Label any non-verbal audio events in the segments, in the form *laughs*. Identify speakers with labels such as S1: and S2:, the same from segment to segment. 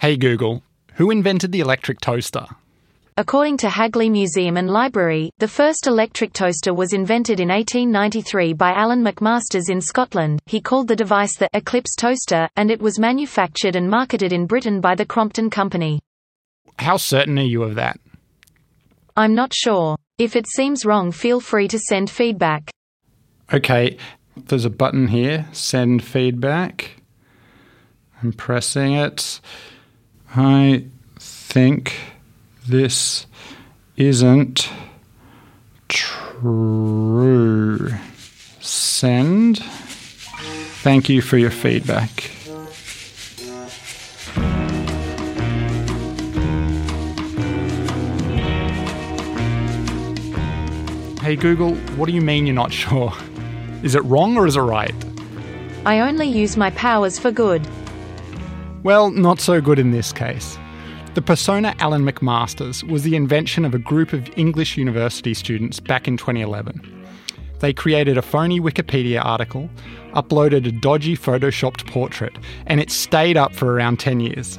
S1: Hey Google, who invented the electric toaster?
S2: According to Hagley Museum and Library, the first electric toaster was invented in 1893 by Alan McMasters in Scotland. He called the device the Eclipse toaster, and it was manufactured and marketed in Britain by the Crompton Company.
S1: How certain are you of that?
S2: I'm not sure. If it seems wrong, feel free to send feedback.
S1: Okay, there's a button here, send feedback. I'm pressing it. I think this isn't true. Send. Thank you for your feedback. Hey Google, what do you mean you're not sure? Is it wrong or is it right?
S2: I only use my powers for good.
S1: Well, not so good in this case. The persona Alan McMasters was the invention of a group of English university students back in 2011. They created a phony Wikipedia article, uploaded a dodgy photoshopped portrait, and it stayed up for around 10 years.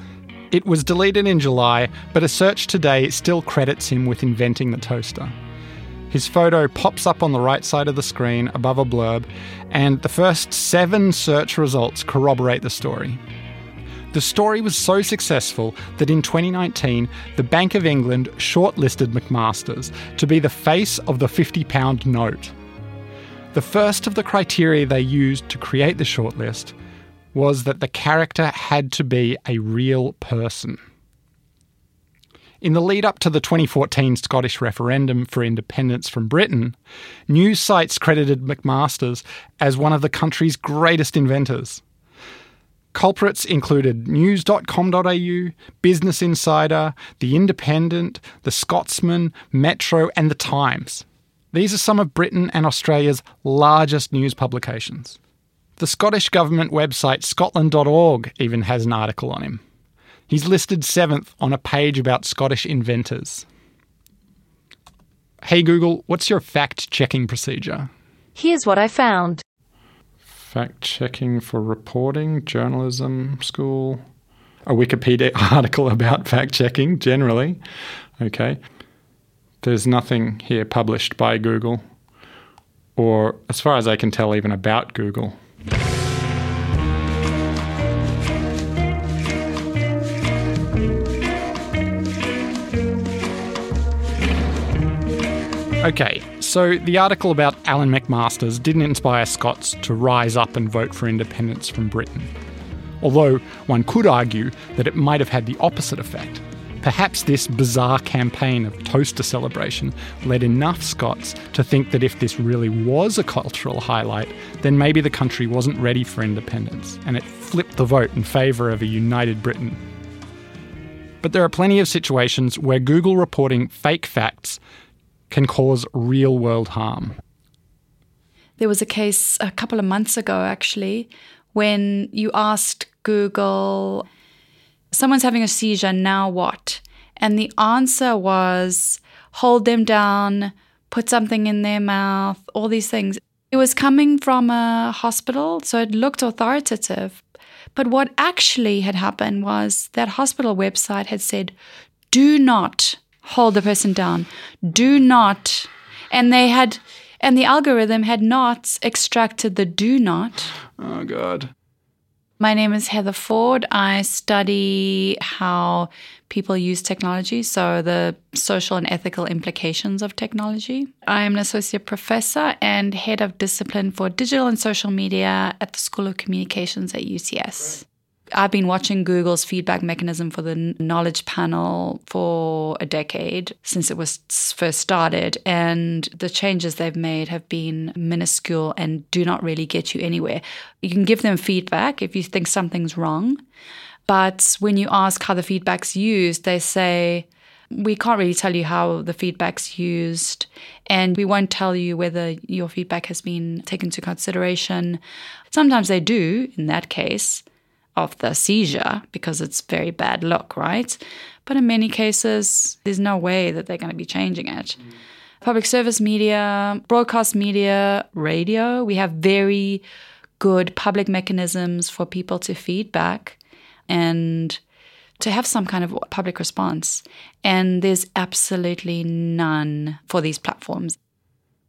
S1: It was deleted in July, but a search today still credits him with inventing the toaster. His photo pops up on the right side of the screen above a blurb, and the first seven search results corroborate the story. The story was so successful that in 2019, the Bank of England shortlisted McMasters to be the face of the £50 note. The first of the criteria they used to create the shortlist was that the character had to be a real person. In the lead up to the 2014 Scottish referendum for independence from Britain, news sites credited McMasters as one of the country's greatest inventors. Culprits included news.com.au, Business Insider, The Independent, The Scotsman, Metro, and The Times. These are some of Britain and Australia's largest news publications. The Scottish Government website scotland.org even has an article on him. He's listed seventh on a page about Scottish inventors. Hey Google, what's your fact checking procedure?
S2: Here's what I found.
S1: Fact checking for reporting, journalism school, a Wikipedia *laughs* article about fact checking generally. Okay. There's nothing here published by Google, or as far as I can tell, even about Google. Okay, so the article about Alan McMasters didn't inspire Scots to rise up and vote for independence from Britain. Although one could argue that it might have had the opposite effect. Perhaps this bizarre campaign of toaster celebration led enough Scots to think that if this really was a cultural highlight, then maybe the country wasn't ready for independence, and it flipped the vote in favour of a united Britain. But there are plenty of situations where Google reporting fake facts can cause real world harm.
S3: There was a case a couple of months ago, actually, when you asked Google, someone's having a seizure, now what? And the answer was hold them down, put something in their mouth, all these things. It was coming from a hospital, so it looked authoritative. But what actually had happened was that hospital website had said, do not hold the person down. Do not. And they had, and the algorithm had not extracted the do not.
S1: Oh, God.
S3: My name is Heather Ford. I study how people use technology, so the social and ethical implications of technology. I am an associate professor and head of discipline for digital and social media at the School of Communications at UTS. I've been watching Google's feedback mechanism for the knowledge panel for a decade since it was first started, and the changes they've made have been minuscule and do not really get you anywhere. You can give them feedback if you think something's wrong, but when you ask how the feedback's used, they say, we can't really tell you how the feedback's used, and we won't tell you whether your feedback has been taken into consideration. Sometimes they do in that case of the seizure because it's very bad luck, right? But in many cases, there's no way that they're going to be changing it. Mm. Public service media, broadcast media, radio, we have very good public mechanisms for people to feedback. And to have some kind of public response. And there's absolutely none for these platforms.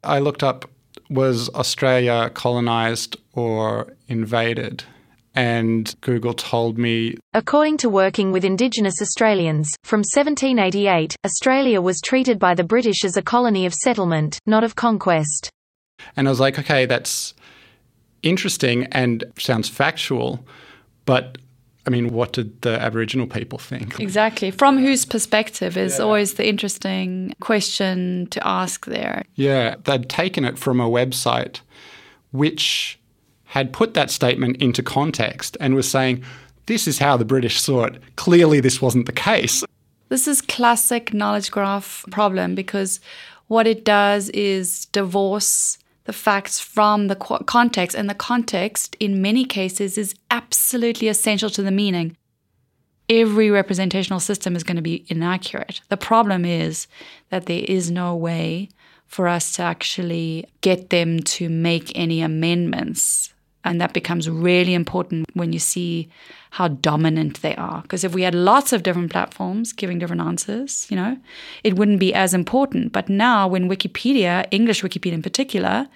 S1: I looked up was Australia colonized or invaded? And Google told me.
S2: According to Working with Indigenous Australians, from 1788, Australia was treated by the British as a colony of settlement, not of conquest.
S1: And I was like, okay, that's interesting and sounds factual, but I mean, what did the Aboriginal people think?
S3: Exactly. From whose perspective is yeah. always the interesting question to ask there.
S1: Yeah, they'd taken it from a website which had put that statement into context and was saying, this is how the British saw it. Clearly, this wasn't the case.
S3: This is classic knowledge graph problem because what it does is divorce the facts from the context, and the context, in many cases, is absolutely essential to the meaning. Every representational system is going to be inaccurate. The problem is that there is no way for us to actually get them to make any amendments. And that becomes really important when you see how dominant they are. Because if we had lots of different platforms giving different answers, you know, it wouldn't be as important. But now, when Wikipedia, English Wikipedia in particular,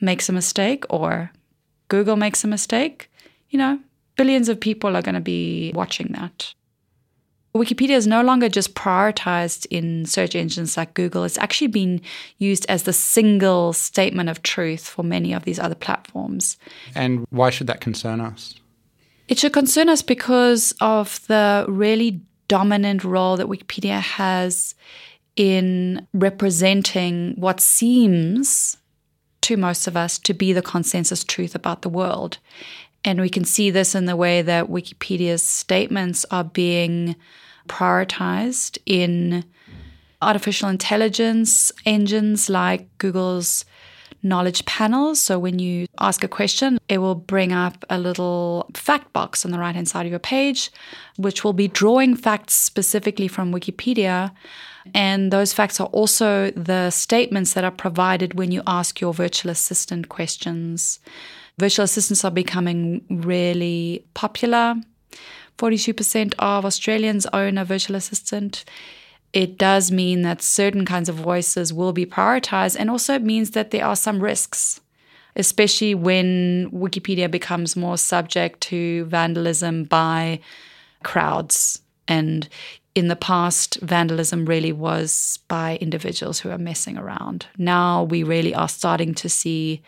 S3: makes a mistake or Google makes a mistake, you know, billions of people are going to be watching that. Wikipedia is no longer just prioritized in search engines like Google. It's actually been used as the single statement of truth for many of these other platforms.
S1: And why should that concern us?
S3: It should concern us because of the really dominant role that Wikipedia has in representing what seems to most of us to be the consensus truth about the world. And we can see this in the way that Wikipedia's statements are being prioritized in artificial intelligence engines like Google's knowledge panels. So when you ask a question, it will bring up a little fact box on the right hand side of your page, which will be drawing facts specifically from Wikipedia. And those facts are also the statements that are provided when you ask your virtual assistant questions. Virtual assistants are becoming really popular. 42% of Australians own a virtual assistant it does mean that certain kinds of voices will be prioritized, and also it means that there are some risks, especially when Wikipedia becomes more subject to vandalism by crowds. And in the past, vandalism really was by individuals who are messing around. Now we really are starting to see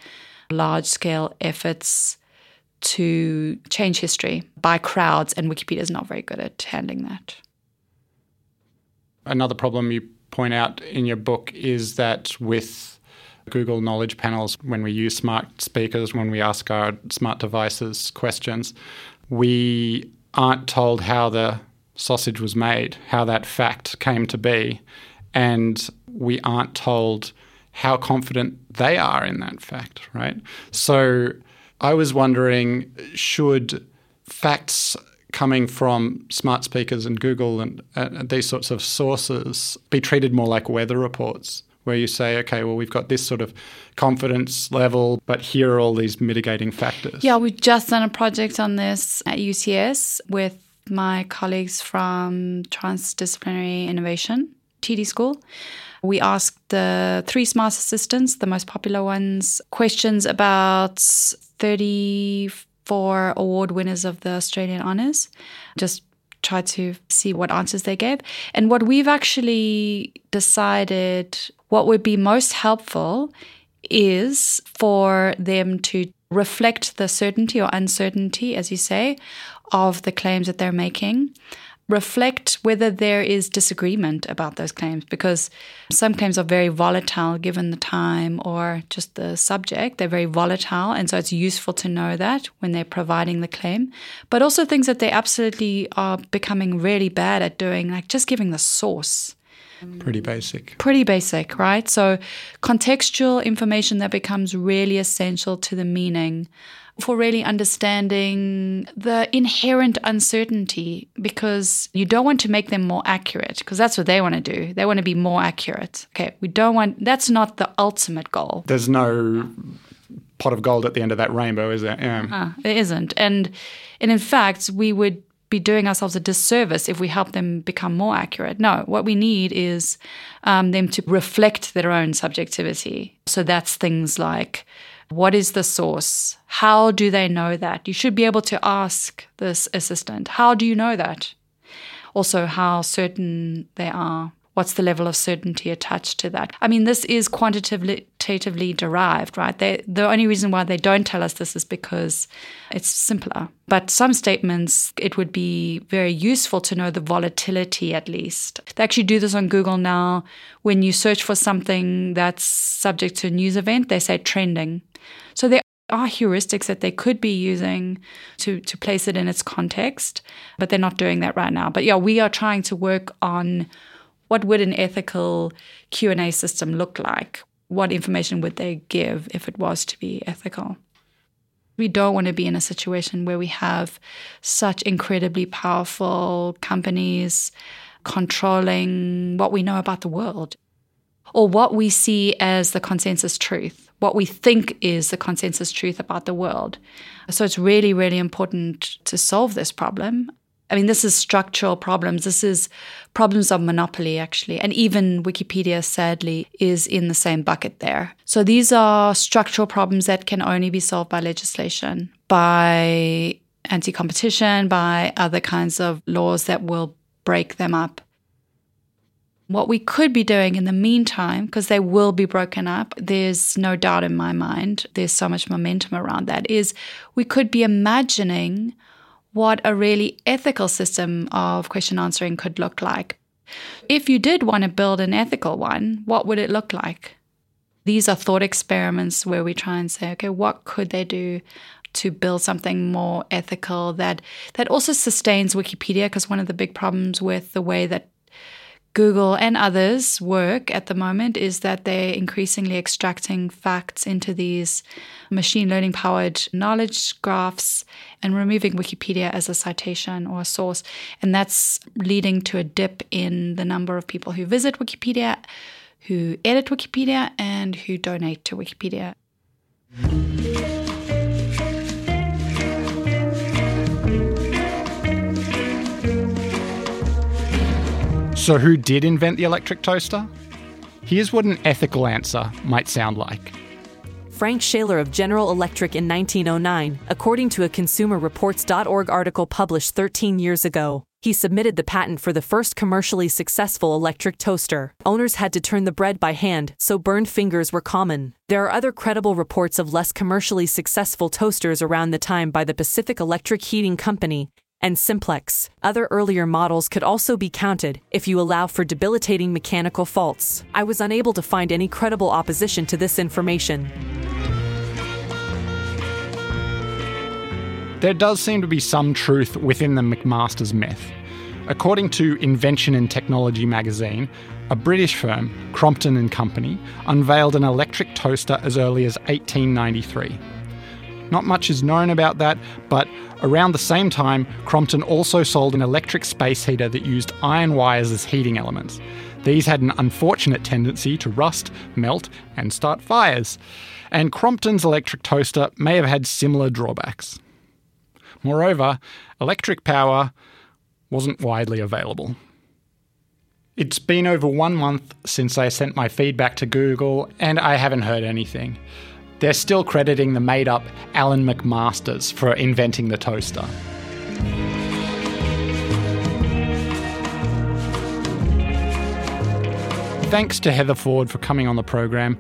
S3: large scale efforts to change history by crowds, and Wikipedia is not very good at handling that.
S1: Another problem you point out in your book is that with Google Knowledge Panels, when we use smart speakers, when we ask our smart devices questions, we aren't told how the sausage was made, how that fact came to be, and we aren't told how confident they are in that fact, right? So I was wondering should facts coming from smart speakers and Google and, and these sorts of sources be treated more like weather reports? where you say, okay, well, we've got this sort of confidence level, but here are all these mitigating factors.
S3: Yeah, we've just done a project on this at UTS with my colleagues from Transdisciplinary Innovation, TD School. We asked the three smart assistants, the most popular ones, questions about 34 award winners of the Australian Honours. Just try to see what answers they gave. And what we've actually decided what would be most helpful is for them to reflect the certainty or uncertainty, as you say, of the claims that they're making reflect whether there is disagreement about those claims because some claims are very volatile given the time or just the subject. They're very volatile. And so it's useful to know that when they're providing the claim. But also things that they absolutely are becoming really bad at doing, like just giving the source.
S1: Pretty basic.
S3: Pretty basic, right? So contextual information that becomes really essential to the meaning for really understanding the inherent uncertainty because you don't want to make them more accurate because that's what they want to do. They want to be more accurate. Okay, we don't want that's not the ultimate goal.
S1: There's no pot of gold at the end of that rainbow, is there? Yeah.
S3: Uh, it isn't. And and in fact, we would be doing ourselves a disservice if we help them become more accurate. No, what we need is um, them to reflect their own subjectivity. So that's things like what is the source? How do they know that? You should be able to ask this assistant, How do you know that? Also, how certain they are what's the level of certainty attached to that? I mean, this is quantitatively derived, right? They, the only reason why they don't tell us this is because it's simpler. But some statements, it would be very useful to know the volatility at least. They actually do this on Google now. When you search for something that's subject to a news event, they say trending. So there are heuristics that they could be using to to place it in its context, but they're not doing that right now. But yeah, we are trying to work on what would an ethical Q&A system look like? What information would they give if it was to be ethical? We don't want to be in a situation where we have such incredibly powerful companies controlling what we know about the world or what we see as the consensus truth, what we think is the consensus truth about the world. So it's really, really important to solve this problem. I mean, this is structural problems. This is problems of monopoly, actually. And even Wikipedia, sadly, is in the same bucket there. So these are structural problems that can only be solved by legislation, by anti competition, by other kinds of laws that will break them up. What we could be doing in the meantime, because they will be broken up, there's no doubt in my mind, there's so much momentum around that, is we could be imagining what a really ethical system of question answering could look like. If you did want to build an ethical one, what would it look like? These are thought experiments where we try and say, okay, what could they do to build something more ethical that that also sustains Wikipedia? Because one of the big problems with the way that Google and others work at the moment is that they're increasingly extracting facts into these machine learning powered knowledge graphs and removing Wikipedia as a citation or a source. And that's leading to a dip in the number of people who visit Wikipedia, who edit Wikipedia, and who donate to Wikipedia.
S1: So, who did invent the electric toaster? Here's what an ethical answer might sound like.
S4: Frank Shailor of General Electric in 1909, according to a ConsumerReports.org article published 13 years ago. He submitted the patent for the first commercially successful electric toaster. Owners had to turn the bread by hand, so burned fingers were common. There are other credible reports of less commercially successful toasters around the time by the Pacific Electric Heating Company and simplex. Other earlier models could also be counted if you allow for debilitating mechanical faults. I was unable to find any credible opposition to this information.
S1: There does seem to be some truth within the McMaster's myth. According to Invention and Technology magazine, a British firm, Crompton and Company, unveiled an electric toaster as early as 1893. Not much is known about that, but around the same time, Crompton also sold an electric space heater that used iron wires as heating elements. These had an unfortunate tendency to rust, melt, and start fires. And Crompton's electric toaster may have had similar drawbacks. Moreover, electric power wasn't widely available. It's been over one month since I sent my feedback to Google, and I haven't heard anything. They're still crediting the made up Alan McMasters for inventing the toaster. Thanks to Heather Ford for coming on the program.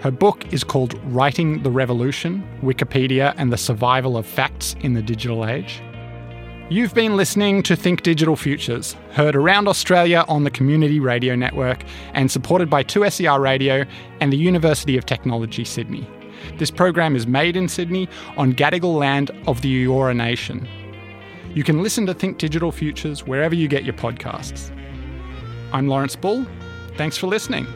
S1: Her book is called Writing the Revolution Wikipedia and the Survival of Facts in the Digital Age. You've been listening to Think Digital Futures, heard around Australia on the Community Radio Network and supported by 2SER Radio and the University of Technology, Sydney. This program is made in Sydney on Gadigal land of the Eora Nation. You can listen to Think Digital Futures wherever you get your podcasts. I'm Lawrence Bull. Thanks for listening.